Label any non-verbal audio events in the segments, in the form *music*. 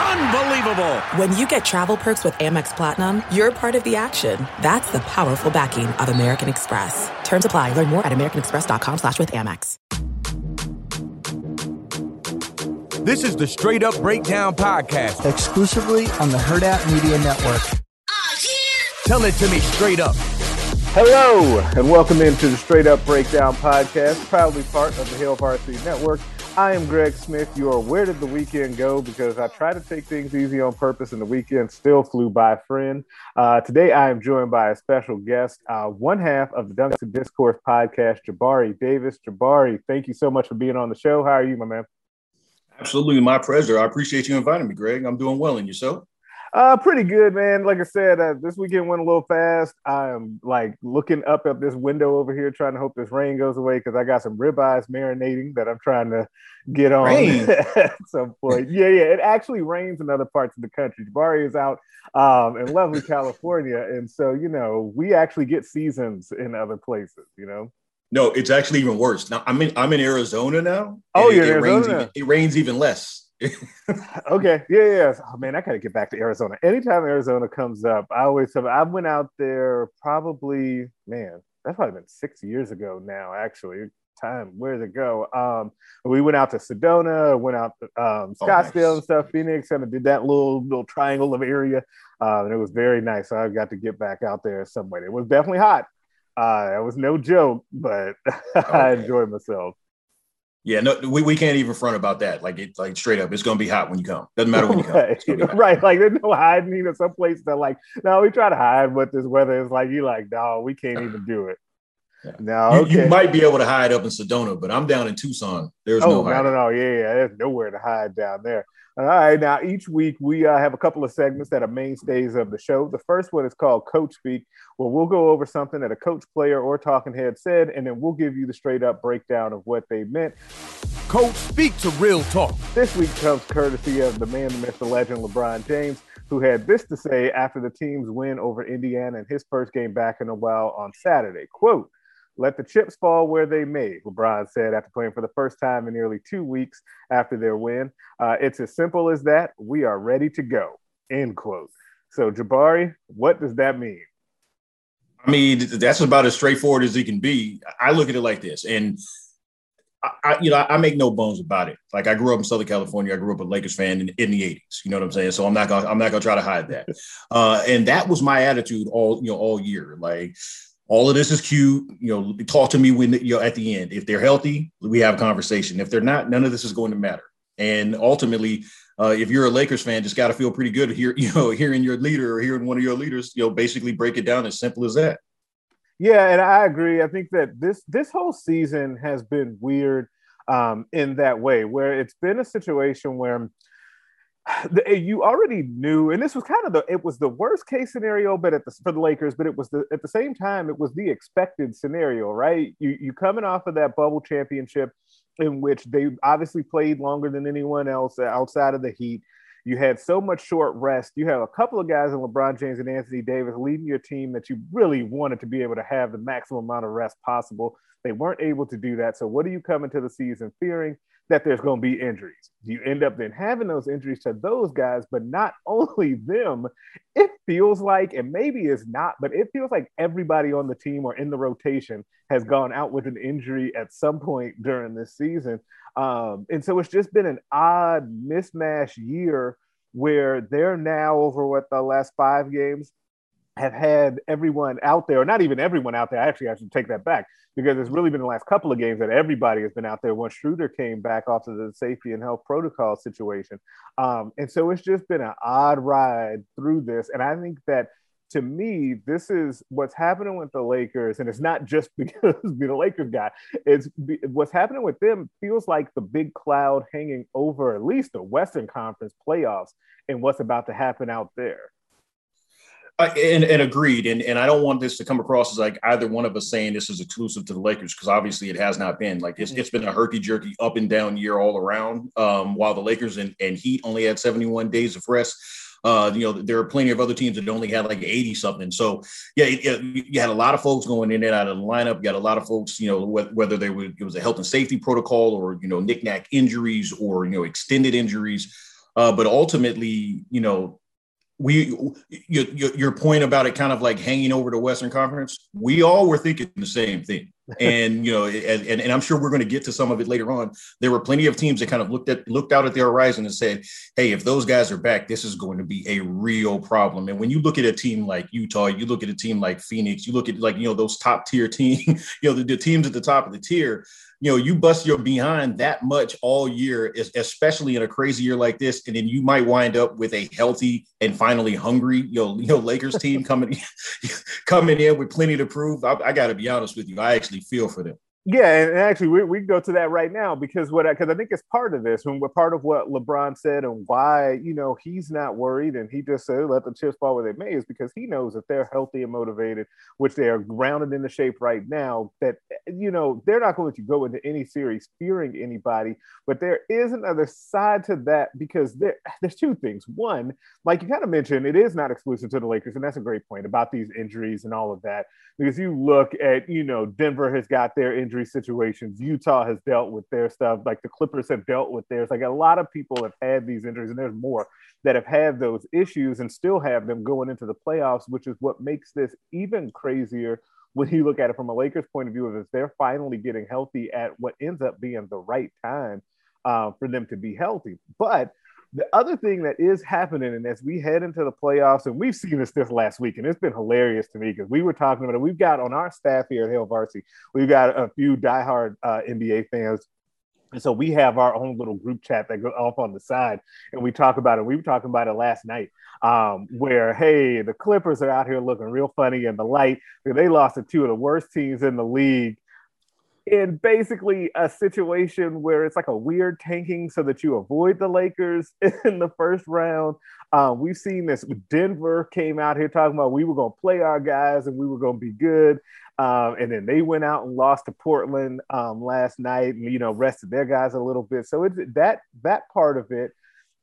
Unbelievable! When you get travel perks with Amex Platinum, you're part of the action. That's the powerful backing of American Express. Terms apply. Learn more at americanexpress.com slash with Amex. This is the Straight Up Breakdown Podcast. Exclusively on the Herd App Media Network. Tell it to me straight up. Hello, and welcome into the Straight Up Breakdown Podcast, proudly part of the Hail Varsity Network. I am Greg Smith. You are Where Did the Weekend Go? Because I try to take things easy on purpose, and the weekend still flew by, friend. Uh, today, I am joined by a special guest, uh, one half of the Dunks and Discourse podcast, Jabari Davis. Jabari, thank you so much for being on the show. How are you, my man? Absolutely, my pleasure. I appreciate you inviting me, Greg. I'm doing well, and yourself? Uh, pretty good, man. Like I said, uh, this weekend went a little fast. I'm like looking up at this window over here, trying to hope this rain goes away because I got some ribeyes marinating that I'm trying to get on *laughs* at some point. Yeah, yeah. It actually rains in other parts of the country. Jabari is out um, in lovely California, and so you know we actually get seasons in other places. You know. No, it's actually even worse. Now I'm in I'm in Arizona now. Oh, you're it, it rains Arizona. even, it rains even less. Okay, yeah, yeah. Oh man, I gotta get back to Arizona. Anytime Arizona comes up, I always have. I went out there probably, man, that's probably been six years ago now. Actually, time where'd it go? Um, we went out to Sedona, went out to um, Oh, Scottsdale nice. and stuff, Phoenix, and I did that little little triangle of area, uh, and it was very nice. So I got to get back out there some way. It was definitely hot. Uh, it was no joke, but *laughs* I enjoyed myself. Yeah, no, we, we can't even front about that. Like it, like straight up, it's gonna be hot when you come. Doesn't matter when you come. *laughs* right, It's gonna be hot. right. Like there's no hiding. You know, some places are like, no, we try to hide but this weather is like. You like, no, we can't *sighs* even do it. Yeah. No, You, okay. you might be able to hide up in Sedona, but I'm down in Tucson. There's oh, no no, hiding. no, no. Yeah, yeah. There's nowhere to hide down there. All right. Now, each week we uh, have a couple of segments that are mainstays of the show. The first one is called Coach Speak, where we'll go over something that a coach, player, or talking head said, and then we'll give you the straight up breakdown of what they meant. Coach, speak to real talk. This week comes courtesy of the man, the myth, the legend, LeBron James, who had this to say after the team's win over Indiana in his first game back in a while on Saturday. Quote, let the chips fall where they may, LeBron said after playing for the first time in nearly two weeks after their win. Uh, it's as simple as that. We are ready to go. End quote. So, Jabari, what does that mean? I mean, that's about as straightforward as it can be. I look at it like this, and I, you know, I make no bones about it. Like I grew up in Southern California. I grew up a Lakers fan in, in the '80s. You know what I'm saying? So I'm not gonna I'm not gonna try to hide that. *laughs* Uh, and that was my attitude all you know all year. Like all of this is cute. You know, talk to me when you know at the end. If they're healthy, we have a conversation. If they're not, none of this is going to matter. And ultimately, uh, if you're a Lakers fan, just got to feel pretty good here. *laughs* You know, hearing your leader or hearing one of your leaders, you know, basically break it down as simple as that. Yeah, and I agree. I think that this this whole season has been weird um, in that way, where it's been a situation where *sighs* you already knew, and this was kind of the it was the worst case scenario, but at the for the Lakers, but it was the at the same time it was the expected scenario, right? You you coming off of that bubble championship in which they obviously played longer than anyone else outside of the Heat. You had so much short rest. You have a couple of guys in LeBron James and Anthony Davis leading your team that you really wanted to be able to have the maximum amount of rest possible. They weren't able to do that. So, what are you coming to the season fearing? That there's going to be injuries. You end up then having those injuries to those guys, but not *laughs* only them, it feels like, and maybe it's not, but it feels like everybody on the team or in the rotation has gone out with an injury at some point during this season. Um, and so it's just been an odd mismatch year where they're now over what the last five games have had everyone out there, or not even everyone out there. I actually, I should take that back because it's really been the last couple of games that everybody has been out there once Schroeder came back off of the safety and health protocol situation. Um, and so it's just been an odd ride through this. And I think that to me, this is what's happening with the Lakers, and it's not just *laughs* because being a Lakers guy. It's be, what's happening with them feels like the big cloud hanging over at least the Western Conference playoffs and what's about to happen out there. And, and agreed. And, and I don't want this to come across as like either one of us saying this is exclusive to the Lakers because obviously it has not been. Like it's, it's been a herky jerky up and down year all around. Um, while the Lakers and, and Heat only had 71 days of rest. Uh, you know, there are plenty of other teams that only had like 80 something. So, yeah, it, it, you had a lot of folks going in and out of the lineup. You got a lot of folks, you know, whether they were, it was a health and safety protocol or, you know, knickknack injuries or, you know, extended injuries. Uh, but ultimately, you know, we your, your point about it kind of like hanging over the Western Conference, we all were thinking the same thing. And you know, and, and I'm sure we're going to get to some of it later on. There were plenty of teams that kind of looked at looked out at the horizon and said, "Hey, if those guys are back, this is going to be a real problem." And when you look at a team like Utah, you look at a team like Phoenix, you look at like you know those top tier *laughs* team, you know the, the teams at the top of the tier you know, you bust your behind that much all year, especially in a crazy year like this, and then you might wind up with a healthy and finally hungry, you know, you know Lakers team *laughs* coming *laughs* coming in with plenty to prove. I, I got to be honest with you, I actually feel for them. Yeah, and actually, we, we go to that right now because what because I think it's part of this, and part of what LeBron said and why you know he's not worried, and he just said let the chips fall where they may, is because he knows that they're healthy and motivated, which they are grounded in the shape right now. That you know they're not going to go into any series fearing anybody, but there is another side to that because there there's two things. One, like you kind of mentioned, it is not exclusive to the Lakers, and that's a great point about these injuries and all of that. Because you look at you know Denver has got their injuries injury situations. Utah has dealt with their stuff. Like the Clippers have dealt with theirs. Like a lot of people have had these injuries, and there's more that have had those issues and still have them going into the playoffs, which is what makes this even crazier when you look at it from a Lakers point of view. Is they're finally getting healthy at what ends up being the right time uh, for them to be healthy. But the other thing that is happening, and as we head into the playoffs, and we've seen this this last week, and it's been hilarious to me because we were talking about it. We've got on our staff here at Hail Varsity, we've got a few diehard uh, NBA fans and so we have our own little group chat that goes off on the side, and we talk about it. We were talking about it last night, um, where hey, the Clippers are out here looking real funny in the light. They lost to two of the worst teams in the league, in basically a situation where it's like a weird tanking so that you avoid the Lakers *laughs* in the first round. Um, we've seen this. Denver came out here talking about we were going to play our guys and we were going to be good. Um, and then they went out and lost to Portland um, last night and, you know, rested their guys a little bit. So it's that, that part of it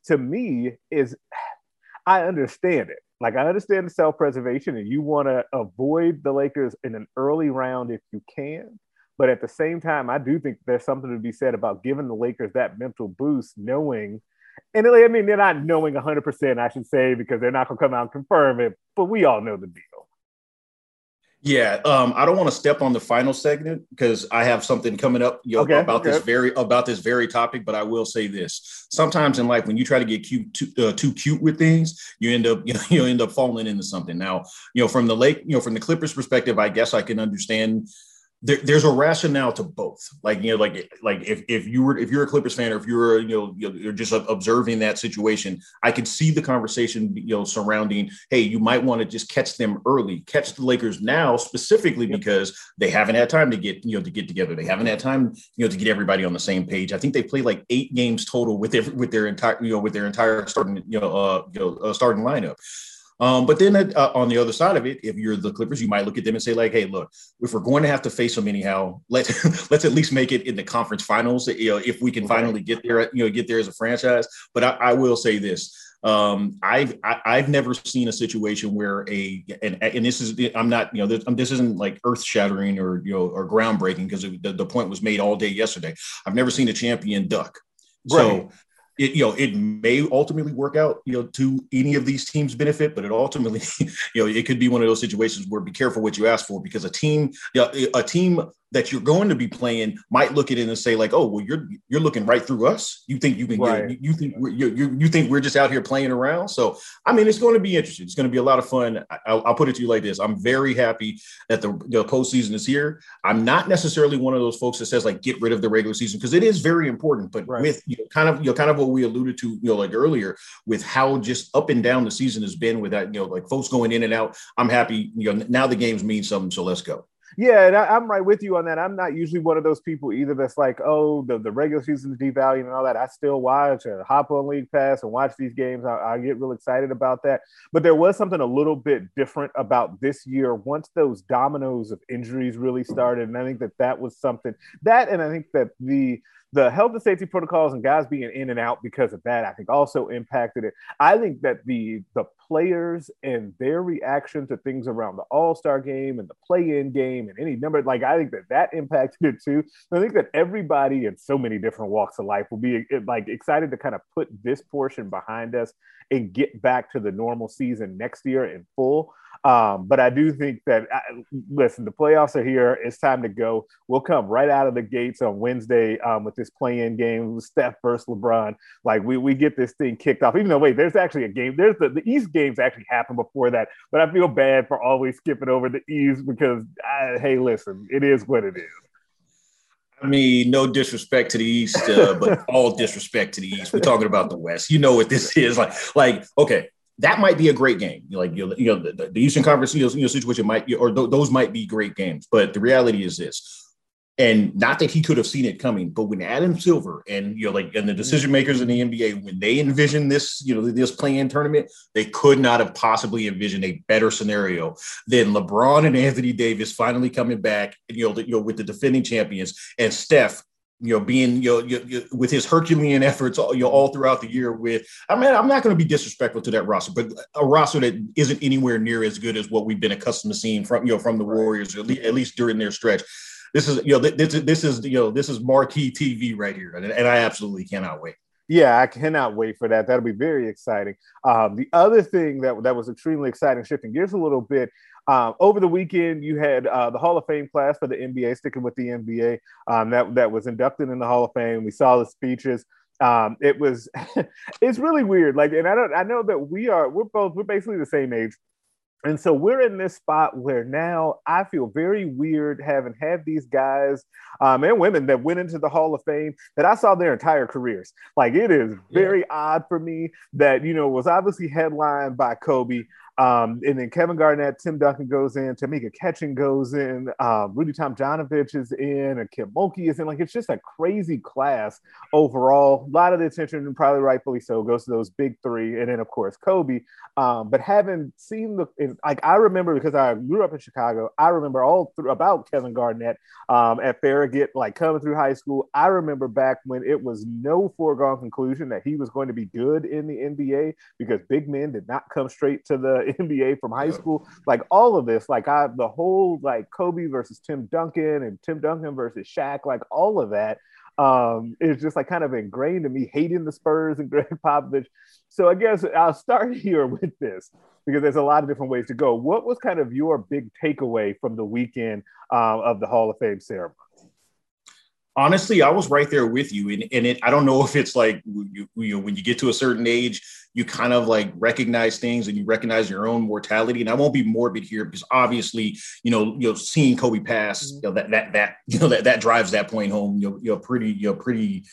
to me is, *sighs* I understand it. Like I understand the self-preservation and you want to avoid the Lakers in an early round if you can but at the same time, I do think there's something to be said about giving the Lakers that mental boost, knowing, and I mean, they're not knowing 100%, I should say, because they're not going to come out and confirm it, but we all know the deal. Yeah, um, I don't want to step on the final segment because I have something coming up you know, okay, about okay. this very about this very topic. But I will say this: sometimes in life, when you try to get cute, too, uh, too cute with things, you end up *laughs* you, know, you end up falling into something. Now, you know, from the lake, you know, from the Clippers' perspective, I guess I can understand there, there's a rationale to both. Like you know, like like if, if you were if you're a Clippers fan or if you're you know you're just observing that situation, I could see the conversation you know surrounding. Hey, you might want to just catch them early, catch the Lakers now specifically because they haven't had time to get you know to get together. They haven't had time you know to get everybody on the same page. I think they played like eight games total with their with their entire you know with their entire starting you know uh, you know uh, starting lineup. Um, but then uh, on the other side of it, if you're the Clippers, you might look at them and say, like, hey, look, if we're going to have to face them anyhow, let *laughs* let's at least make it in the conference finals. You know, if we can finally get there, you know, get there as a franchise. But I, I will say this. Um, I've I, have i have never seen a situation where a and, and this is I'm not you know this, this isn't like earth shattering or you know or groundbreaking because the, the point was made all day yesterday. I've never seen a champion duck. Right. It, you know, it may ultimately work out, you know, to any of these teams' benefit, but it ultimately, *laughs* you know, it could be one of those situations where be careful what you ask for because a team, you know, a team that you're going to be playing might look at it and say like, oh, well, you're you're looking right through us. You think you can right. get, you think we're, you you think we're just out here playing around. So I mean, it's going to be interesting. It's going to be a lot of fun. I'll, I'll put it to you like this: I'm very happy that the, the postseason is here. I'm not necessarily one of those folks that says like get rid of the regular season because it is very important. But right. with you know, kind of you know kind of what we alluded to you know like earlier with how just up and down the season has been with that you know like folks going in and out. I'm happy. You know now the games mean something. So let's go. Yeah, and I, am right with you on that. I'm not usually one of those people either that's like, oh, the, the regular season's devaluing and all that. I still watch and hop on League Pass and watch these games. I, I, get real excited about that. But there was something a little bit different about this year once those dominoes of injuries really started. And I think that that was something that, and I think that the the health and safety protocols and guys being in and out because of that, I think also impacted it. I think that the the players and their reaction to things around the All Star game and the play in game and any number, like I think that that impacted it too. I think that everybody in so many different walks of life will be eh, like excited to kind of put this portion behind us and get back to the normal season next year in full. Um, but I do think that, uh, listen, the playoffs are here. It's time to go. We'll come right out of the gates on Wednesday um, with this play-in game, Steph versus LeBron. Like we we get this thing kicked off. Even though wait, there's actually a game. There's the, the East games actually happened before that. But I feel bad for always skipping over the East because I, hey, listen, it is what it is. I mean, no disrespect to the East, uh, but *laughs* all disrespect to the East. We're talking about the West. You know what this is like. Like, okay, that might be a great game. Like you know, the, the Eastern Conference you know, situation might, or th- those might be great games. But the reality is this, and not that he could have seen it coming, but when Adam Silver and you know, like, and the mm-hmm. decision makers in the NBA, when they envisioned this, you know, this play-in tournament, they could not have possibly envisioned a better scenario than LeBron and Anthony Davis finally coming back, you know, the, you know, with the defending champions and Steph you know, being you know, you, you, with his Herculean efforts, you know, all throughout the year. With I mean, I'm not going to be disrespectful to that roster, but a roster that isn't anywhere near as good as what we've been accustomed to seeing from you know from the Warriors, at least during their stretch. This is you know this is this is you know this is marquee TV right here, and, and I absolutely cannot wait. Yeah, I cannot wait for that. That'll be very exciting. Um, the other thing that that was extremely exciting, shifting gears a little bit, um, over the weekend, you had uh, the Hall of Fame class for the NBA, sticking with the NBA, um, that, that was inducted in the Hall of Fame. We saw the speeches. Um, it was, *laughs* it's really weird. Like, and I don't, I know that we are, we're both, we're basically the same age. And so we're in this spot where now I feel very weird having had these guys um, and women that went into the Hall of Fame that I saw their entire careers. Like it is very yeah. odd for me that, you know, was obviously headlined by Kobe. Um, and then Kevin Garnett, Tim Duncan goes in, Tamika Catchings goes in, um, Rudy Tomjanovich is in, and Kim Mulkey is in. Like it's just a crazy class overall. A lot of the attention, and probably rightfully so, goes to those big three, and then of course Kobe. Um, but having seen the like, I remember because I grew up in Chicago. I remember all through about Kevin Garnett um, at Farragut, like coming through high school. I remember back when it was no foregone conclusion that he was going to be good in the NBA because big men did not come straight to the NBA from high school. Like all of this, like I the whole like Kobe versus Tim Duncan and Tim Duncan versus Shaq, like all of that um, is just like kind of ingrained in me hating the Spurs and *laughs* Gregg Popovich. So I guess I'll start *laughs* here with this because there's a lot of different ways to go. What was kind of your big takeaway from the weekend uh, of the Hall of Fame ceremony? Honestly, I was right there with you. And, and it, I don't know if it's like you, you, when you get to a certain age, you kind of like recognize things and you recognize your own mortality. And I won't be morbid here because obviously, you know, you know, seeing Kobe pass, you know, that that that you know that that drives that point home. You know, you know, pretty, you know, pretty,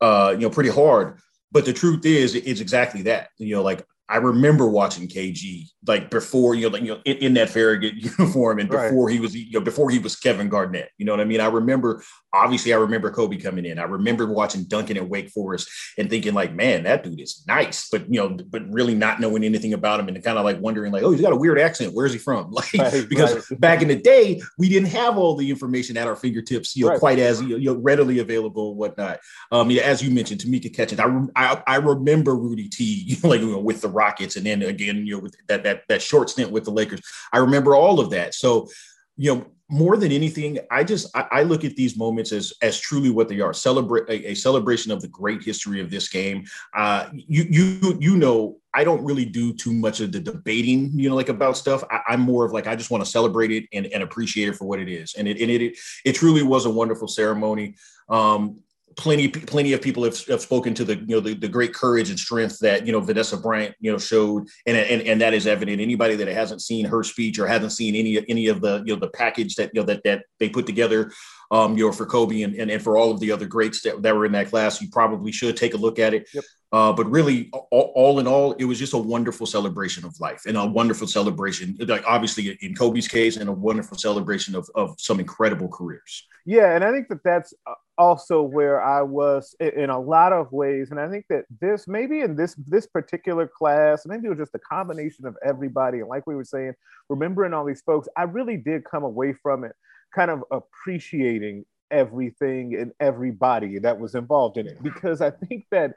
uh, you know, pretty hard. But the truth is, it's exactly that. You know, like I remember watching KG like before, you know, like, you know, in, in that Farragut uniform and before right. he was, you know, before he was Kevin Garnett. You know what I mean? I remember, obviously, I remember Kobe coming in. I remember watching Duncan at Wake Forest and thinking, like, man, that dude is nice, but you know, but really not knowing anything about him and kind of like wondering, like, oh, he's got a weird accent. Where's he from? *laughs* Like, right, because right. back in the day, we didn't have all the information at our fingertips, you know, quite as you know, readily available and whatnot. Um, yeah, as you mentioned, Tamika Catchings. I, I, I remember Rudy T, *laughs* like you know, with the Rockets, and then again, you know, with that that that short stint with the Lakers. I remember all of that. So, you know, more than anything, I just I, I look at these moments as as truly what they are celebrate a, a celebration of the great history of this game. Uh, you you you know I don't really do too much of the debating, you know, like about stuff. I, am more of like I just want to celebrate it and, and appreciate it for what it is. And it and it it truly was a wonderful ceremony. Um, plenty plenty of people have, have spoken to the you know the, the great courage and strength that you know Vanessa Bryant you know showed and, and and that is evident anybody that hasn't seen her speech or hasn't seen any any of the you know the package that you know that that they put together um you know for Kobe and and, and for all of the other greats that, that were in that class you probably should take a look at it yep. Uh, but really, all, all, in all, it was just a wonderful celebration of life and a wonderful celebration, like obviously in Kobe's case, and a wonderful celebration of, of some incredible careers. Yeah, and I think that that's uh, also where I was in a lot of ways, and I think that this maybe in this this particular class, maybe it was just a combination of everybody, and like we were saying, remembering all these folks, I really did come away from it kind of appreciating everything and everybody that was involved in it because I think that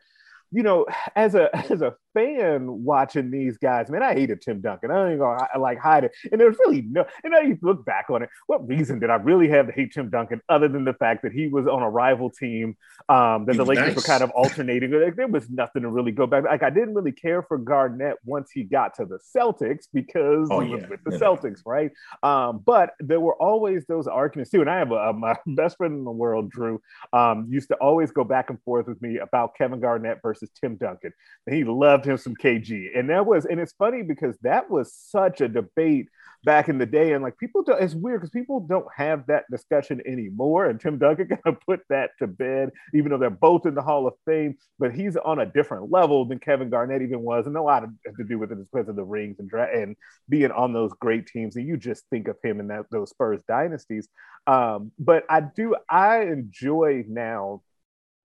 you know, as a as a fan watching these guys, man, I hated Tim Duncan. I ain't gonna like hide it. And there's really no, and I look back on it. What reason did I really have to hate Tim Duncan other than the fact that he was on a rival team um, that the Lakers nice. were kind of *laughs* alternating? Like, there was nothing to really go back. Like I didn't really care for Garnett once he got to the Celtics because oh, he was yeah. with the yeah. Celtics, right? Um, but there were always those arguments too. And I have a, my *laughs* best friend in the world, Drew, um, used to always go back and forth with me about Kevin Garnett versus Tim Duncan. And he loved him some KG. And that was, and it's funny because that was such a debate back in the day. And like people don't, it's weird because people don't have that discussion anymore. And Tim Duncan *laughs* kind of put that to bed, even though they're both in the Hall of Fame, but he's on a different level than Kevin Garnett even was. And a lot of, to do with it because of the rings and, and being on those great teams. And you just think of him in that, those Spurs dynasties. Um, but I do, I enjoy now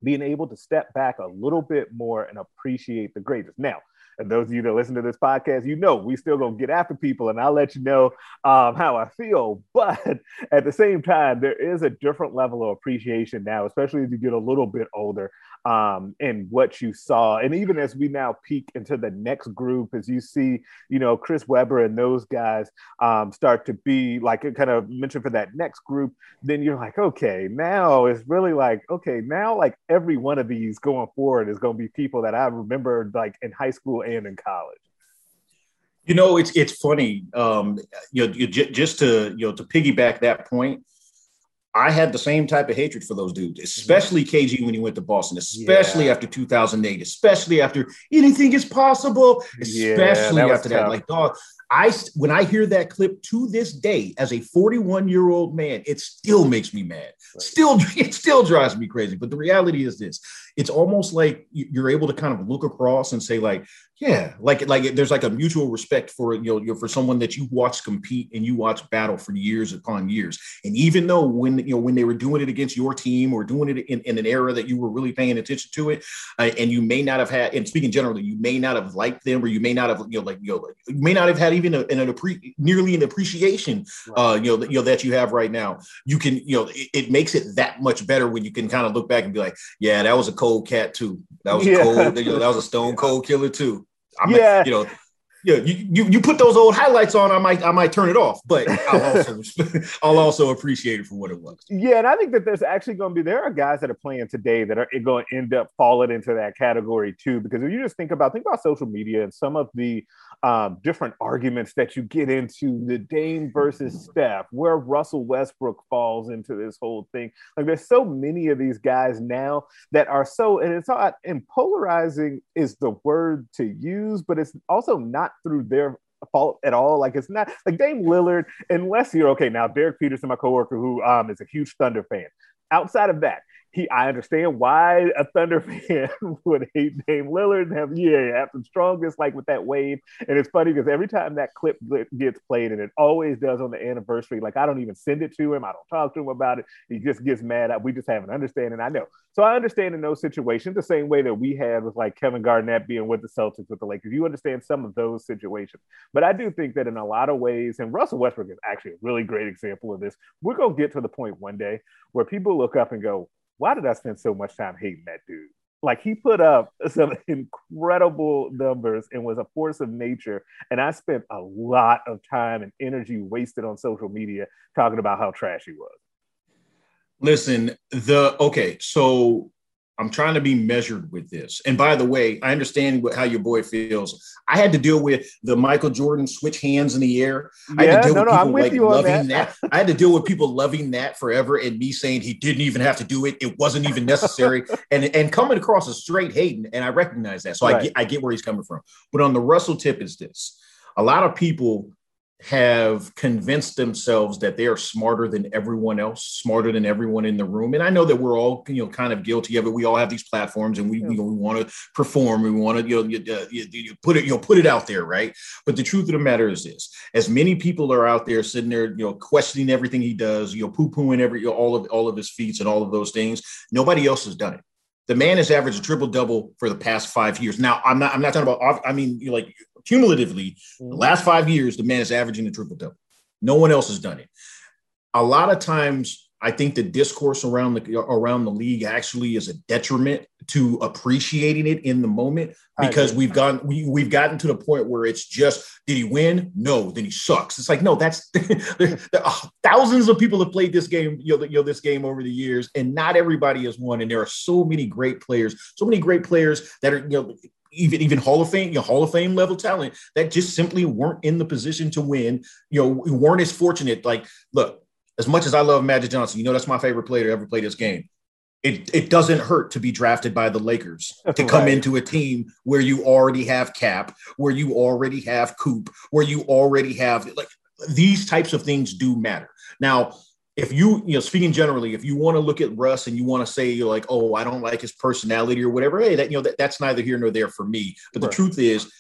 being able to step back a little bit more and appreciate the greatness. Now, and those of you that listen to this podcast, you know we still gonna get after people, and I'll let you know um, how I feel. *laughs* But at the same time, there is a different level of appreciation now, especially as you get a little bit older um, and what you saw. And even as we now peek into the next group, as you see, you know, Chris Webber and those guys um, start to be like kind of mentioned for that next group, then you're like, okay, now it's really like, okay, now like every one of these going forward is going to be people that I remember like in high school and in college. You know, it's it's funny. Um, you know, you, just to you know to piggyback that point. I had the same type of hatred for those dudes, especially KG when he went to Boston, especially yeah. after 2008, especially after anything is possible, especially yeah, after that. Like, dog, I when I hear that clip to this day as a 41 year old man, it still makes me mad. Right. Still, *laughs* it still drives me crazy. But the reality is this: it's almost like you're able to kind of look across and say, like, yeah, like like there's like a mutual respect for you know for someone that you watch compete and you watch battle for years upon years. And even though when you know when they were doing it against your team or doing it in, in an era that you were really paying attention to it, uh, and you may not have had, and speaking generally, you may not have liked them or you may not have you know like you know you may not have had even a, an, an appre- nearly an appreciation uh, you know you know that you have right now. You can you know it, it makes it that much better when you can kind of look back and be like, yeah, that was a cold cat too. That was yeah. a cold. You know, that was a stone *laughs* cold killer too. I yeah. you know, yeah, you, you you put those old highlights on, I might I might turn it off, but I'll also *laughs* *laughs* I'll also appreciate it for what it was. Yeah, and I think that there's actually going to be there are guys that are playing today that are going to end up falling into that category too. Because if you just think about think about social media and some of the um, different arguments that you get into the Dame versus Steph, where Russell Westbrook falls into this whole thing. Like there's so many of these guys now that are so, and it's not, and polarizing is the word to use, but it's also not through their fault at all. Like it's not like Dame Lillard, unless you're okay. Now, Derek Peterson, my coworker, who um, is a huge Thunder fan. Outside of that, he I understand why a Thunder *laughs* fan *laughs* would hate Dame Lillard and have yeah have the strongest like with that wave. And it's funny because every time that clip gets played, and it always does on the anniversary, like I don't even send it to him, I don't talk to him about it. He just gets mad. We just have an understanding. I know. So I understand in those situations the same way that we had with like Kevin Garnett being with the Celtics with the Lakers. You understand some of those situations. But I do think that in a lot of ways, and Russell Westbrook is actually a really great example of this. We're gonna get to the point one day where people look up and go, why did I spend so much time hating that dude? Like he put up *laughs* some incredible numbers and was a force of nature. And I spent a lot of time and energy wasted on social media talking about how trash he was. Listen, the okay, so I'm trying to be measured with this. And by the way, I understand what, how your boy feels. I had to deal with the Michael Jordan switch hands in the air. I had to deal no, with no, people like loving that. that. I had to deal with people loving that forever and me saying he didn't even have to do it. It wasn't even necessary. *laughs* and and coming across a straight Hayden. And I recognize that. So right. I get I get where he's coming from. But on the Russell tip is this. A lot of people have convinced themselves that they are smarter than everyone else, smarter than everyone in the room. And I know that we're all, you know, kind of guilty of it. We all have these platforms, and we, you know, we want to perform. We want to, you know, you, uh, you, you put it, you know, put it out there, right? But the truth of the matter is this: as many people are out there sitting there, you know, questioning everything he does, you know, poo pooing every, you know, all of all of his feats and all of those things. Nobody else has done it. The man has averaged a triple double for the past five years. Now, I'm not, I'm not talking about. I mean, you like cumulatively, the mm-hmm. last five years, the man is averaging a triple double. No one else has done it. A lot of times, I think the discourse around the around the league actually is a detriment to appreciating it in the moment because we've gotten we, we've gotten to the point where it's just did he win? No, then he sucks. It's like no, that's *laughs* there, there thousands of people have played this game, you know, you know, this game over the years, and not everybody has won. And there are so many great players, so many great players that are you know even even Hall of Fame, you know, Hall of Fame level talent that just simply weren't in the position to win. You know, weren't as fortunate. Like, look, as much as I love Magic Johnson, you know, that's my favorite player to ever play this game. It, it doesn't hurt to be drafted by the Lakers to come right. into a team where you already have Cap, where you already have Coop, where you already have like these types of things do matter. Now, if you, you know, speaking generally, if you want to look at Russ and you want to say you're like, oh, I don't like his personality or whatever, hey, that you know, that, that's neither here nor there for me. But right. the truth is,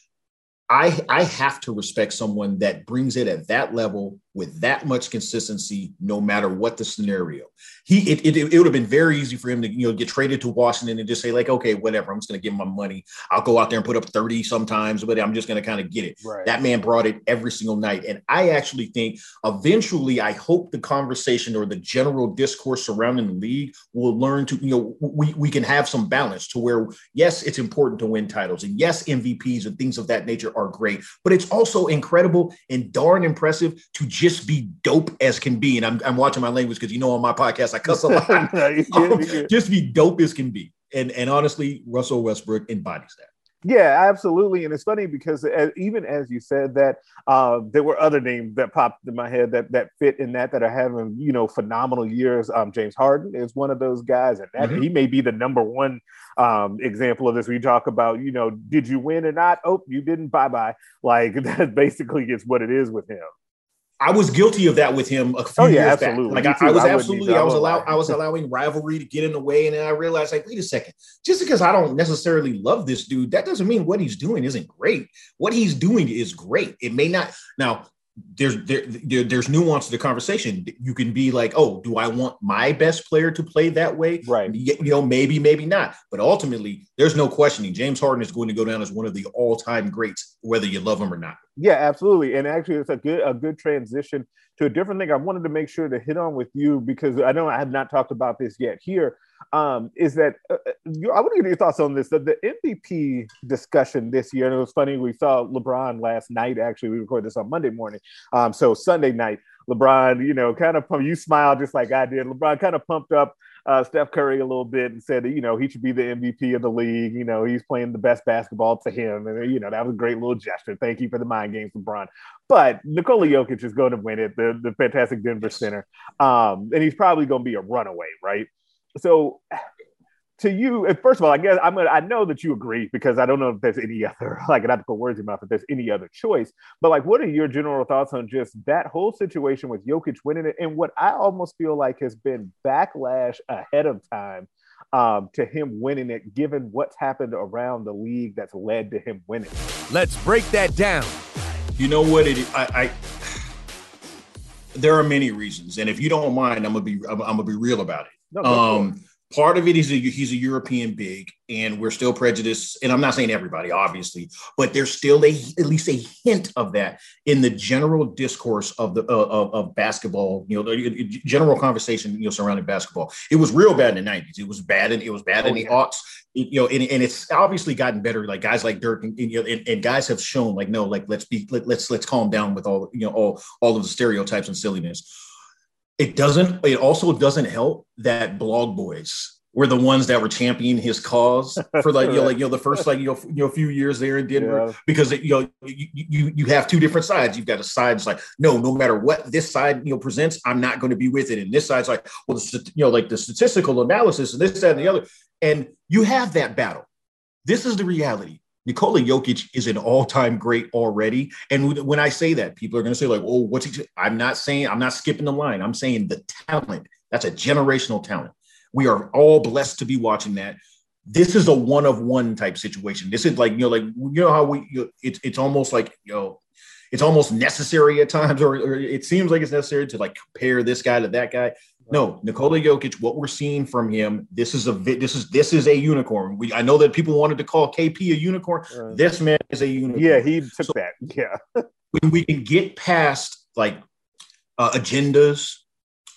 I I have to respect someone that brings it at that level with that much consistency, no matter what the scenario. He it, it, it would have been very easy for him to you know get traded to Washington and just say like, okay, whatever, I'm just going to give him my money. I'll go out there and put up 30 sometimes, but I'm just going to kind of get it. Right. That man brought it every single night, and I actually think eventually, I hope the conversation or the general discourse surrounding the league will learn to you know we we can have some balance to where yes, it's important to win titles, and yes, MVPs and things of that nature are great, but it's also incredible and darn impressive to just be dope as can be. And I'm, I'm watching my language because you know on my podcast I cuss a *laughs* lot. *laughs* um, just be dope as can be. And and honestly, Russell Westbrook embodies that. Yeah, absolutely. And it's funny because as, even as you said that, uh, there were other names that popped in my head that that fit in that that are having you know phenomenal years. Um, James Harden is one of those guys, and that mm-hmm. he may be the number one um, example of this. We talk about you know, did you win or not? Oh, you didn't. Bye bye. Like *laughs* that basically is what it is with him. I was guilty of that with him a few oh, yeah, years absolutely. back. Like I, I, was I absolutely, I was allowed, I was allowing rivalry to get in the way, and then I realized, like, wait a second, just because I don't necessarily love this dude, that doesn't mean what he's doing isn't great. What he's doing is great. It may not now there's there, there, there's nuance to the conversation. You can be like, oh, do I want my best player to play that way? Right. You know, maybe, maybe not. But ultimately, there's no questioning. James Harden is going to go down as one of the all-time greats, whether you love him or not. Yeah, absolutely. And actually, it's a good a good transition to a different thing. I wanted to make sure to hit on with you because I know I have not talked about this yet here um, is that uh, uh you, I want to get your thoughts on this. The, the, MVP discussion this year, and it was funny. We saw LeBron last night. Actually, we recorded this on Monday morning. Um, so Sunday night, LeBron, you know, kind of you smiled just like I did. LeBron kind of pumped up uh, Steph Curry a little bit and said you know he should be the MVP of the league. You know, he's playing the best basketball to him, and you know that was a great little gesture. Thank you for the mind games, LeBron. But Nikola Jokic is going to win it, the the fantastic Denver center, um, and he's probably going to be a runaway, right? So to you, first of all, I guess I'm gonna I know that you agree because I don't know if there's any other *laughs* like not to put words in your mouth if there's any other choice. But like, what are your general thoughts on just that whole situation with Jokic winning it and what I almost feel like has been backlash ahead of time um, to him winning it, given what's happened around the league that's led to him winning. Let's break that down. You know what? It I, I there are many reasons, and if you don't mind, I'm gonna be I'm, I'm gonna be real about it. No, um, part of it is a, he's a European big, and we're still prejudiced. And I'm not saying everybody, obviously, but there's still a at least a hint of that in the general discourse of the uh, of, of, basketball. You know, the general conversation you know surrounding basketball. It was real bad in the '90s. It was bad, and it was bad oh, in the yeah. aughts. You know, and, and, it's obviously gotten better. Like guys like Dirk, and, and, and, and guys have shown like no, like let's be let, let's let's calm down with all you know all all of the stereotypes and silliness it doesn't it also doesn't help that blog boys were the ones that were championing his cause for like you know *laughs* like you know the first like you know, you know few years there in Denver yeah. because it, you know you, you you have two different sides. You've got a side that's like no no matter what this side you know presents I'm not going to be with it. And this side's like well the, you know like the statistical analysis and this that and the other. And you have that battle. This is the reality Nikola Jokic is an all-time great already. And when I say that, people are going to say like, "Oh, what's he?" I'm not saying I'm not skipping the line. I'm saying the talent. That's a generational talent. We are all blessed to be watching that. This is a one of one type situation. This is like you know, like you know how we. You it's it's almost like you know, it's almost necessary at times, or, or it seems like it's necessary to like compare this guy to that guy. No, Nikola Jokic, what we're seeing from him, this is a this is this is a unicorn. We I know that people wanted to call KP a unicorn. Uh, this man is a unicorn. Yeah, he took so that. *laughs* Yeah. when we can get past like uh, agendas,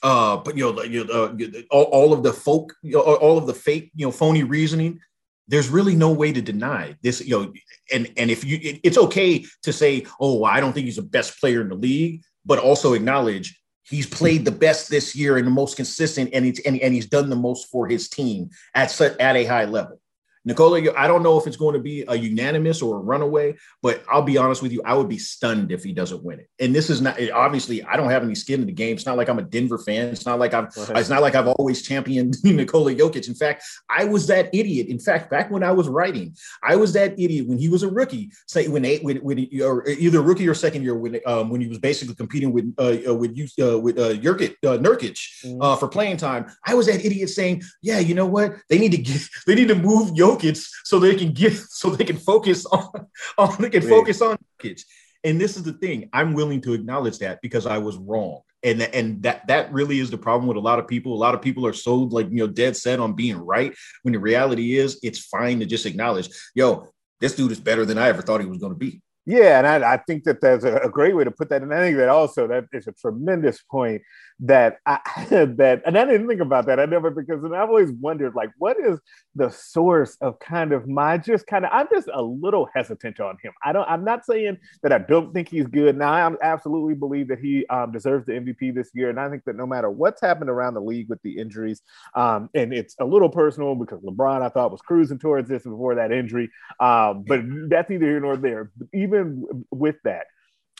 uh, but you know, you know uh, all, all, of the folk, you know, all of the fake, you know, phony reasoning. There's really no way to deny this, you know, and and if you, it, it's okay to say, oh, I don't think he's the best player in the league, but also acknowledge he's played the best this year and the most consistent, and he's and, and he's done the most for his team at at a high level. Nikola, I don't know if it's going to be a unanimous or a runaway, but I'll be honest with you, I would be stunned if he doesn't win it. And this is not obviously I don't have any skin in the game. It's not like I'm a Denver fan. It's not like right. it's not like I've always championed *laughs* Nikola Jokic. In fact, I was that idiot. In fact, back when I was writing, I was that idiot when he was a rookie. Say when they when, when or either rookie or second year when um, when he was basically competing with uh, uh with you uh, with uh, Jurkic, uh, Nurkic mm-hmm. uh, for playing time. I was that idiot saying, yeah, you know what? They need to get *laughs* they need to move Jokic Jokic so they can get *laughs* so they can focus on, on they can focus on Jokic. And this is the thing. I'm willing to acknowledge that because I was wrong. And, and that that really is the problem with a lot of people. A lot of people are so like you know dead set on being right when the reality is it's fine to just acknowledge, yo, this dude is better than I ever thought he was going to be. Yeah, and I, I, think that that's a, a, great way to put that. And I think that also that is a tremendous point that I *laughs* that and I didn't think about that. I never because and I've always wondered like what is the source of kind of my just kind of I'm just a little hesitant on him. I don't I'm not saying that I don't think he's good. Now I absolutely believe that he um, deserves the MVP this year, and I think that no matter what's happened around the league with the injuries, um, and it's a little personal because LeBron I thought was cruising towards this before that injury, um, but that's neither here nor there. Even with that,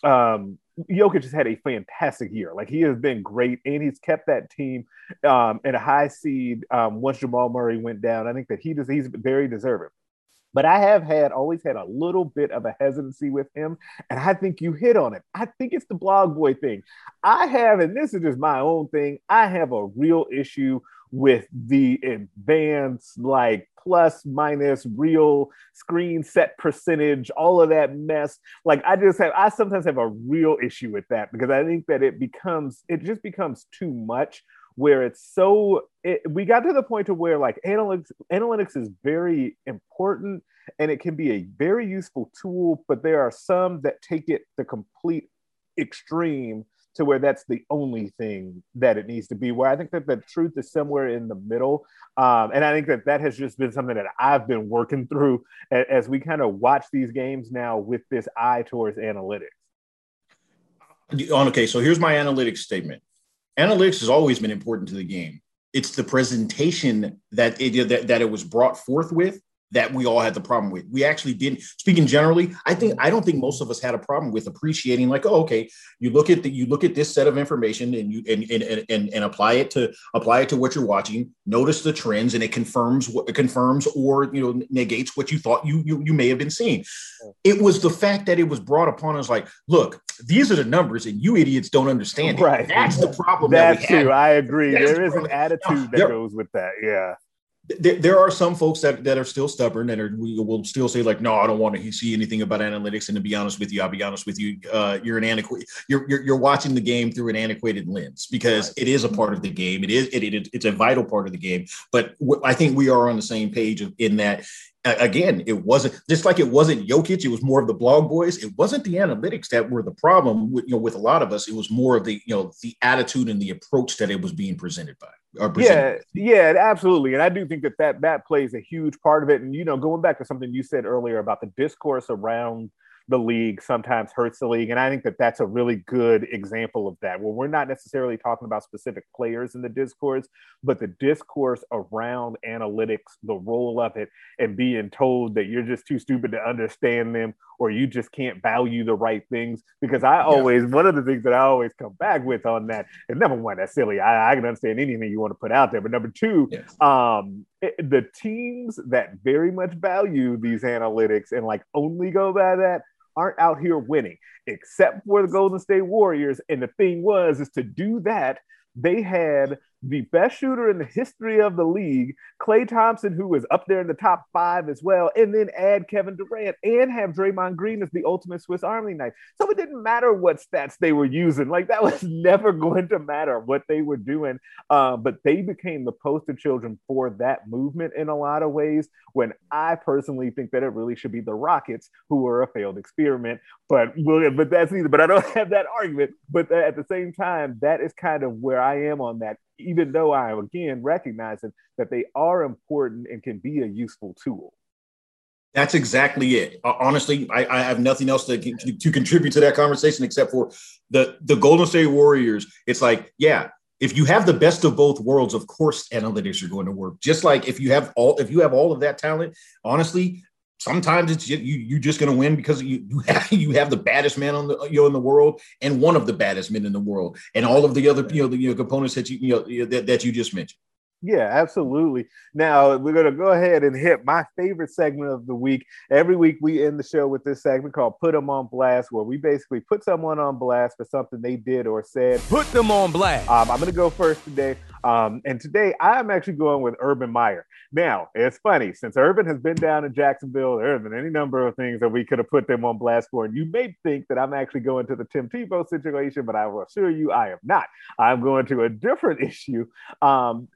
um, Jokic has had a fantastic year. Like he has been great, and he's kept that team um, in a high seed. Um, once Jamal Murray went down, I think that he does, he's very deserving. But I have had always had a little bit of a hesitancy with him, and I think you hit on it. I think it's the blog boy thing. I have, and this is just my own thing. I have a real issue with the advanced like plus minus real screen set percentage all of that mess. Like i just have i sometimes have a real issue with that because i think that it becomes it just becomes too much where it's so it, we got to the point to where like analytics analytics is very important and it can be a very useful tool but there are some that take it the complete extreme to where that's the only thing that it needs to be. Where I think that the truth is somewhere in the middle. Um, and I think that that has just been something that I've been working through as, as we kind of watch these games now with this eye towards analytics. Okay, so here's my analytics statement. Analytics has always been important to the game. It's the presentation that it that, that it was brought forth with that we all had the problem with. We actually didn't. Speaking generally, I think I don't think most of us had a problem with appreciating like, oh, okay, you look at the you look at this set of information and you and and and, and apply it to apply it to what you're watching. Notice the trends, and it confirms what it confirms or you know negates what you thought you you you may have been seeing. It was the fact that it was brought upon us like, look, these are the numbers, and you idiots don't understand it. Right. That's the problem. That's that true. I agree. That's there is an attitude that goes with that. Yeah there, there are some folks that, that are still stubborn and are, will still say like, no, I don't want to see anything about analytics. And to be honest with you, I'll be honest with you, uh, you're an antiquated, you're, you're, you're, watching the game through an antiquated lens because right. it is a part of the game. It is, it, it, it's a vital part of the game. But w- I think we are on the same page in that again, it wasn't just like it wasn't Jokic. It was more of the blog boys. It wasn't the analytics that were the problem with, you know, with a lot of us. It was more of the, you know, the attitude and the approach that it was being presented by yeah, yeah, absolutely. And I do think that, that that plays a huge part of it. And, you know, going back to something you said earlier about the discourse around the league sometimes hurts the league. And I think that that's a really good example of that, where we're not necessarily talking about specific players in the discourse, but the discourse around analytics, the role of it, and being told that you're just too stupid to understand them or you just can't value the right things. Because I always, yeah. one of the things that I always come back with on that, and number one, that's silly. I, I can understand anything you want to put out there. But number two, yes. um, it, the teams that very much value these analytics and like only go by that aren't out here winning, except for the Golden State Warriors. And the thing was, is to do that, they had the best shooter in the history of the league, Klay Thompson, who was up there in the top five as well, and then add Kevin Durant and have Draymond Green as the ultimate Swiss Army knife. So it didn't matter what stats they were using. Like that *laughs* was never going to matter what they were doing. Uh, but they became the poster children for that movement in a lot of ways. When I personally think that it really should be the Rockets, who were a failed experiment. But but that's neither. But I don't *laughs* have that argument. But at the same time, that is kind of where I am on that even though I am again recognizing that they are important and can be a useful tool. That's exactly it. Honestly, I, I, have nothing else to, to contribute to that conversation except for the the Golden State Warriors. It's like, yeah, if you have the best of both worlds, of course, analytics are going to work. Just like if you have all if you have all of that talent, honestly, sometimes it's you you just going to win because you you have, you have the baddest man on the you know in the world and one of the baddest men in the world and all of the other you know the you know, components that you you know that, that you just mentioned. Yeah, absolutely. Now we're going to go ahead and hit my favorite segment of the week. Every week we end the show with this segment called Put Them on Blast, where we basically put someone on blast for something they did or said. Put them on blast. Um, I'm going to go first today. Um, and today I'm actually going with Urban Meyer. Now, it's funny, since Urban has been down in Jacksonville, there have been any number of things that we could have put them on blast for. And you may think that I'm actually going to the Tim Tebow situation, but I will assure you I am not. I'm going to a different *laughs* issue. Um,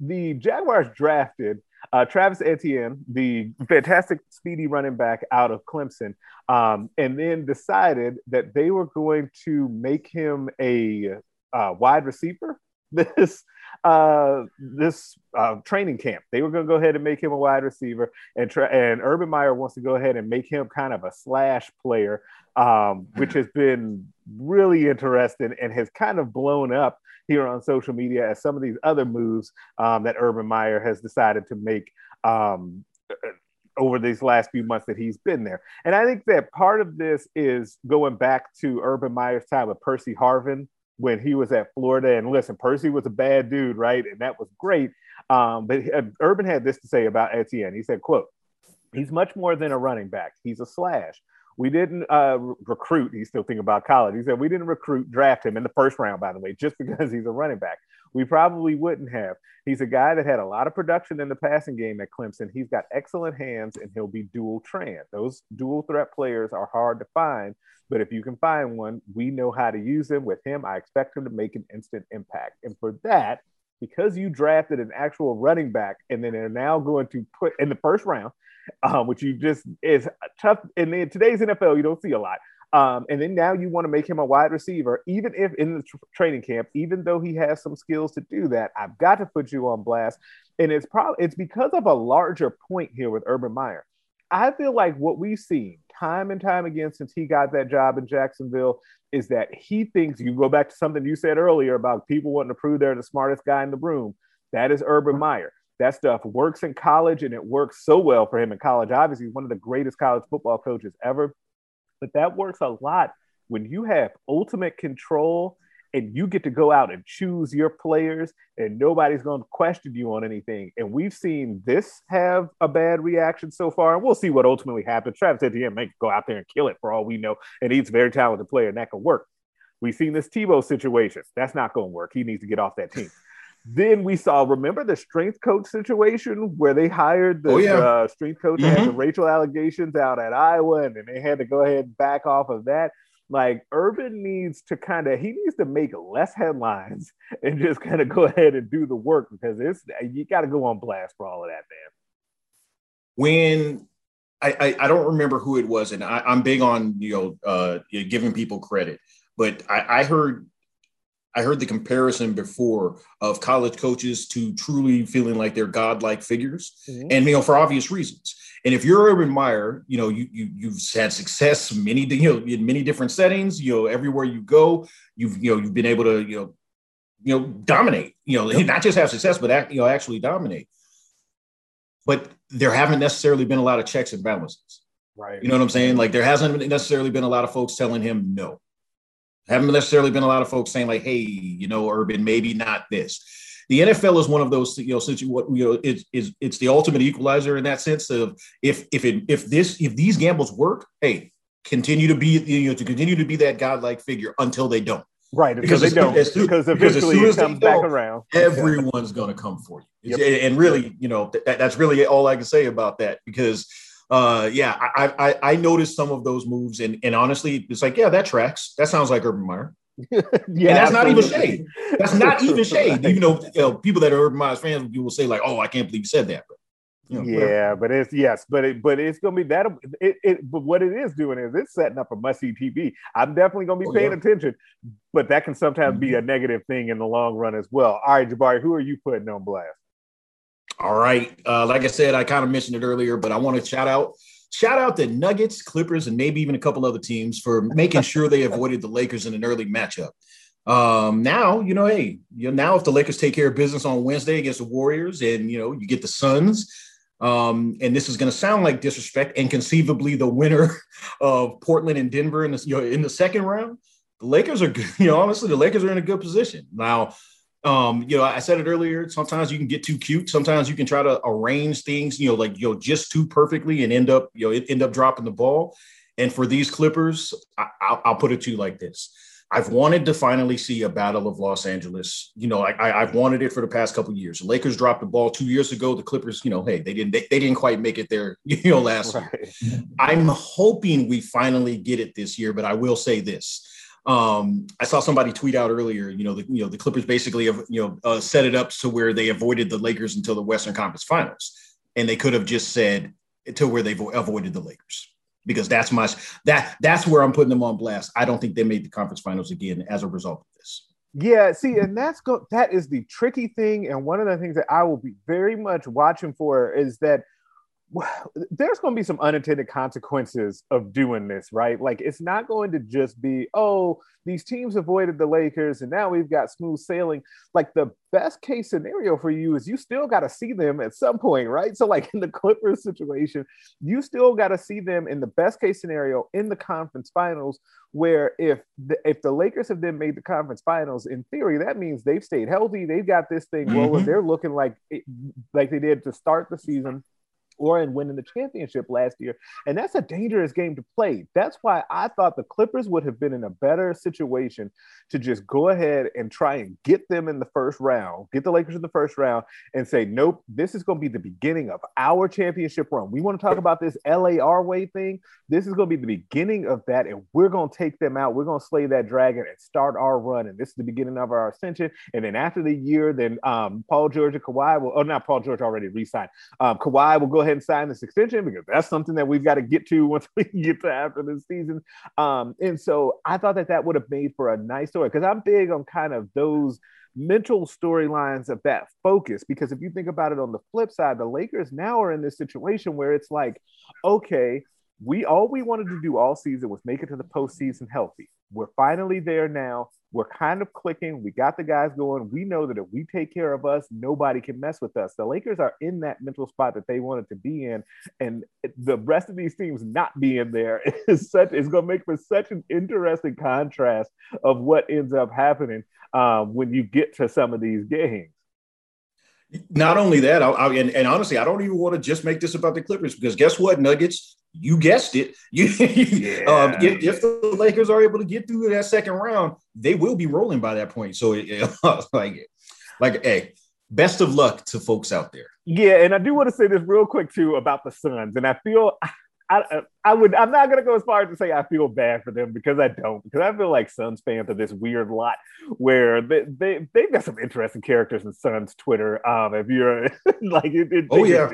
the Jaguars drafted uh, Travis Etienne, the fantastic speedy running back out of Clemson, um, and then decided that they were going to make him a uh, wide receiver *laughs* this uh, this uh, training camp. They were going to go ahead and make him a wide receiver, and tra- and Urban Meyer wants to go ahead and make him kind of a slash player, um, which has been really interesting and has kind of blown up here on social media as some of these other moves um, that Urban Meyer has decided to make. Um, over these last few months that he's been there. And I think that part of this is going back to Urban Meyer's time with Percy Harvin when he was at Florida. And listen, Percy was a bad dude, right? And that was great. Um, but Urban had this to say about Etienne. He said, quote, he's much more than a running back. He's a slash. We didn't uh, recruit. He's still thinking about college. He said we didn't recruit, draft him in the first round, by the way, just *laughs* because he's a running back. We probably wouldn't have. He's a guy that had a lot of production in the passing game at Clemson. He's got excellent hands, and he'll be dual trained. Those dual threat players are hard to find, but if you can find one, we know how to use them. With him, I expect him to make an instant impact. And for that, because you drafted an actual running back and then they're now going to put in the first round, um, which you just is tough. And in today's NFL, you don't see a lot. Um, and then now you want to make him a wide receiver, even if in the tr- training camp, even though he has some skills to do that, I've got to put you on blast. And it's probably it's because of a larger point here with Urban Meyer. I feel like what we've seen time and time again since he got that job in Jacksonville is that he thinks you go back to something you said earlier about people wanting to prove they're the smartest guy in the room. That is Urban Meyer. That stuff works in college and it works so well for him in college. Obviously, he's one of the greatest college football coaches ever. But that works a lot when you have ultimate control and you get to go out and choose your players and nobody's going to question you on anything. And we've seen this have a bad reaction so far, and we'll see what ultimately happens. Travis Etienne may go out there and kill it for all we know, and he's a very talented player, and that can work. We've seen this Tebow situation. That's not going to work. He needs to get off that team. Then we saw, remember the strength coach situation where they hired the oh, yeah. uh, strength coach mm-hmm. had the racial allegations out at Iowa, and then they had to go ahead and back off of that. Like Urban needs to kind of he needs to make less headlines *laughs* and just kind of go ahead and do the work because it's you got to go on blast for all of that, man. When I, I, I don't remember who it was, and I, am big on you know uh, giving people credit, but I, I heard I heard the comparison before of college coaches to truly feeling like they're godlike figures, mm-hmm. and you know for obvious reasons. And if you're Urban Meyer, you know you, you you've had success many you know in many different settings. You know everywhere you go, you've you know you've been able to you know you know dominate. You know not just have success, but act, you know actually dominate. But there haven't necessarily been a lot of checks and balances. Right. You know what I'm saying? Like there hasn't necessarily been a lot of folks telling him no haven't necessarily been a lot of folks saying like, "Hey, you know, Urban, maybe not this." the NFL is one of those, you know, since you, what, you know, it's, it's, it's the ultimate equalizer in that sense of if, if it, if this, if these gambles work, hey, continue to be, you know, to continue to be that godlike figure until they don't. Right, because they don't. Soon, because eventually because it comes back around. Everyone's going to come for you. Yep. And really, you know, that, that's really all I can say about that because uh yeah I, I i noticed some of those moves and and honestly it's like yeah that tracks that sounds like urban meyer *laughs* yeah and that's absolutely. not even shade that's not even *laughs* shade you know, you know people that are urban meyer fans will say like oh i can't believe you said that but you know, yeah, but it's yes, but it but it's gonna be that it, it but what it is doing is it's setting up a must see TV. I'm definitely gonna be oh, paying yeah. attention, but that can sometimes mm-hmm. be a negative thing in the long run as well. All right, Jabari, who are you putting on blast? All right. Uh, like I said, I kind of mentioned it earlier, but I want to shout out shout out the Nuggets, Clippers, and maybe even a couple other teams for making sure they avoided the Lakers in an early matchup. Um, now, you know, hey, you know, now if the Lakers take care of business on Wednesday against the Warriors and you know you get the Suns, um, and this is going to sound like disrespect, and conceivably the winner *laughs* of Portland and Denver in the you know in the second round, the Lakers are *laughs* you know honestly the Lakers are in a good position now. Um, you know, I said it earlier. Sometimes you can get too cute. Sometimes you can try to arrange things, you know, like you know, just too perfectly and end up, you know, end up dropping the ball. And for these Clippers, I, will put it to you like this: I've wanted to finally see a battle of Los Angeles. You know, I, have wanted it for the past couple years. The Lakers dropped the ball two years ago. The Clippers, you know, hey, they didn't they, they didn't quite make it there, *laughs* you know, last right. year. I'm hoping we finally get it this year, but I will say this. Um, I saw somebody tweet out earlier, you know, the you know the Clippers basically have you know uh, set it up to where they avoided the Lakers until the Western Conference Finals, and they could have just said to where they've avoided the Lakers because that's my that that's where I'm putting them on blast. I don't think they made the conference finals again as a result of this. Yeah, see, and that's go that is the tricky thing, and one of the things that I will be very much watching for is that *sighs* there's going to be some unintended consequences of doing this, right? Like it's not going to just be, oh, these teams avoided the Lakers and now we've got smooth sailing. Like the best case scenario for you is you still got to see them at some point, right? So like in the *laughs* Clippers situation, you still got to see them in the best case scenario in the conference finals where if the, if the Lakers have then made the conference finals, in theory, that means they've stayed healthy. They've got this thing rolling. Mm-hmm. They're looking like like they did to start the season or in winning the championship last year. And that's a dangerous game to play. That's why I thought the Clippers would have been in a better situation to just go ahead and try and get them in the first round, get the Lakers in the first round, and say, nope, this is going to be the beginning of our championship run. We want to talk about this LAR way thing. This is going to be the beginning of that, and we're going to take them out. We're going to slay that dragon and start our run. And this is the beginning of our ascension. And then after the year, then um, Paul George and Kawhi will, oh, not Paul George already re signed. Um, Kawhi will go ahead and sign this extension because that's something that we've got to get to *laughs* once we get to after this season. Um, and so I thought that that would have made for a nice story because I'm big on kind of those mental storylines of that focus. Because if you think about it on the flip side, the Lakers now are in this situation where it's like, okay, we all we wanted to do all season was make it to the postseason healthy. We're finally there now. We're kind of clicking. We got the guys going. We know that if we take care of us, nobody can mess with us. The Lakers are in that mental spot that they wanted to be in, and the rest of these teams not being there *laughs* is such is going to make for such an interesting contrast of what ends up happening um, when you get to some of these games. Not only that, I, I, and, and, honestly, I don't even want to just make this about the Clippers because guess what, Nuggets? You guessed it. *laughs* You, yeah. um, if, if, the Lakers are able to get through that second round, they will be rolling by that point. So, *laughs* it, like, like, hey, best of luck to folks out there. Yeah, and I do want to say this real quick too about the Suns, and I feel I, I would I'm not gonna go as far as to say I feel bad for them because I don't because I feel like Suns fans are this weird lot where they, they they've got some interesting characters in Suns Twitter. Um, if you're *laughs* like it, it, oh yeah,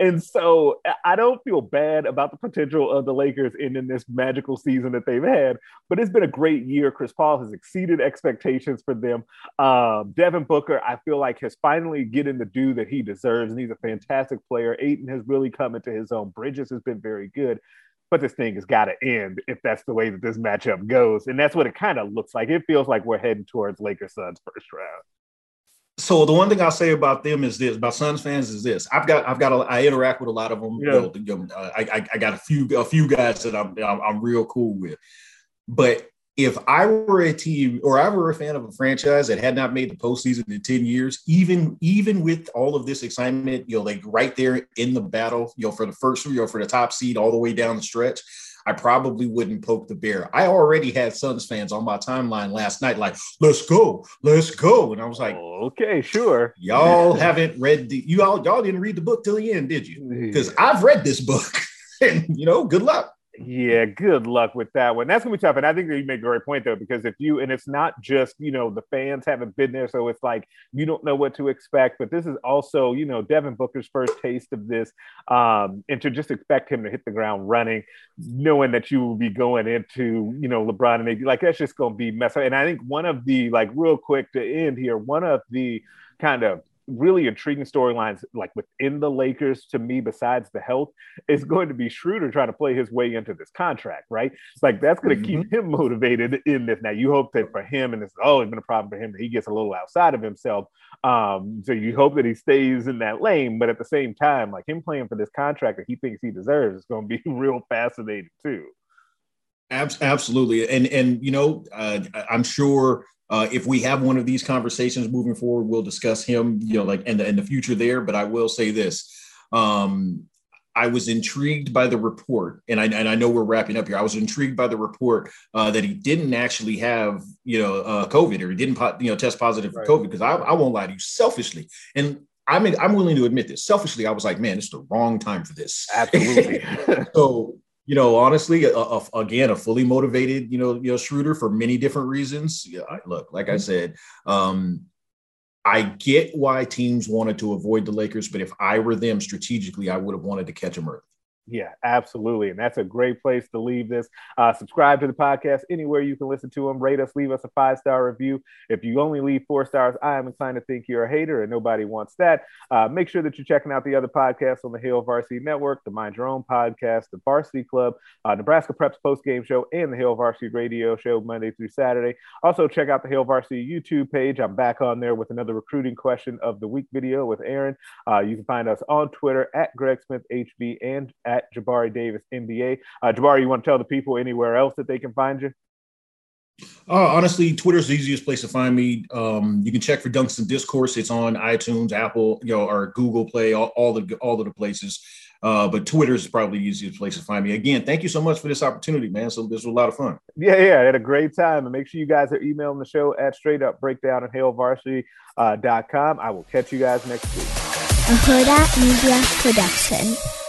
and so I don't feel bad about the potential of the Lakers in, in this magical season that they've had, but it's been a great year. Chris Paul has exceeded expectations for them. Um, Devin Booker I feel like has finally getting the due that he deserves, and he's a fantastic player. Ayton has really come into his own. Bridges has been very good. But this thing has got to end if that's the way that this matchup goes. And that's what it kind of looks like. It feels like we're heading towards Lakers Suns first round. So the one thing I'll say about them is this: about Suns fans is this. I've got I've got a, I interact with a lot of them. Yeah. You know, I, I, I got a few a few guys that I'm, I'm I'm real cool with, but if I were a team or I were a fan of a franchise that had not made the postseason in 10 years, even even with all of this excitement, you know, like right there in the battle, you know, for the first, you know, for the top seed all the way down the stretch, I probably wouldn't poke the bear. I already had Suns fans on my timeline last night, like, let's go, let's go. And I was like, okay, sure. Y'all haven't read the you all y'all didn't read the book till the end, did you? Because I've read this book. *laughs* and you know, good luck. Yeah, good luck with that one. That's gonna be tough. And I think that you make a great point though, because if you and it's not just you know the fans haven't been there, so it's like you don't know what to expect. But this is also you know Devin Booker's first taste of this, um, and to just expect him to hit the ground running, knowing that you will be going into you know LeBron and AD, like that's just gonna be mess up. And I think one of the like real quick to end here, one of the kind of really intriguing storylines like within the Lakers to me, besides the health, is going to be Schroeder trying to play his way into this contract, right? It's like that's going to mm-hmm. keep him motivated in this. Now you hope that for him, and it's always been a problem for him that he gets a little outside of himself. Um, so you hope that he stays in that lane, but at the same time, like him playing for this contract that he thinks he deserves is going to be *laughs* real fascinating too. Absolutely, and and you know, uh, I'm sure uh, if we have one of these conversations moving forward, we'll discuss him, you know, like in the, in the future there. But I will say this. Um, I was intrigued by the report, and I, and I know we're wrapping up here. I was intrigued by the report uh, that he didn't actually have, you know, uh, COVID or he didn't, you know, test positive for COVID. Because I, I won't lie to you, selfishly, and I'm I'm willing to admit this. Selfishly, I was like, man, it's the wrong time for this. Absolutely. *laughs* so you know, honestly, a, a, again, a fully motivated, you know, you know, Schroeder for many different reasons. Yeah, I, look, like I mm-hmm. said, um, I get why teams wanted to avoid the Lakers, but if I were them strategically, I would have wanted to catch them early. Yeah, absolutely. And that's a great place to leave this. Uh, subscribe to the podcast anywhere you can listen to them. Rate us, leave us a five star review. If you only leave four stars, I am inclined to think you're a hater and nobody wants that. Uh, make sure that you're checking out the other podcasts on the Hail Varsity Network, the Mind Your Own podcast, the Varsity Club, uh, Nebraska Preps Post Game Show, and the Hail Varsity Radio Show Monday through Saturday. Also, check out the Hail Varsity YouTube page. I'm back on there with another recruiting question of the week video with Aaron. Uh, you can find us on Twitter at Greg Smith HB and at at Jabari Davis NBA. Uh, Jabari, you want to tell the people anywhere else that they can find you? Uh, honestly, Twitter's the easiest place to find me. Um, you can check for Dunks and Discourse. It's on iTunes, Apple, you know, or Google Play, all, all the all of the places. Uh, but Twitter is probably the easiest place to find me. Again, thank you so much for this opportunity, man. So this was a lot of fun. Yeah, yeah, I had a great time. And make sure you guys are emailing the show at straight up breakdown at hailvarsity.com. Uh, I will catch you guys next week. A Hurrdat Media Production.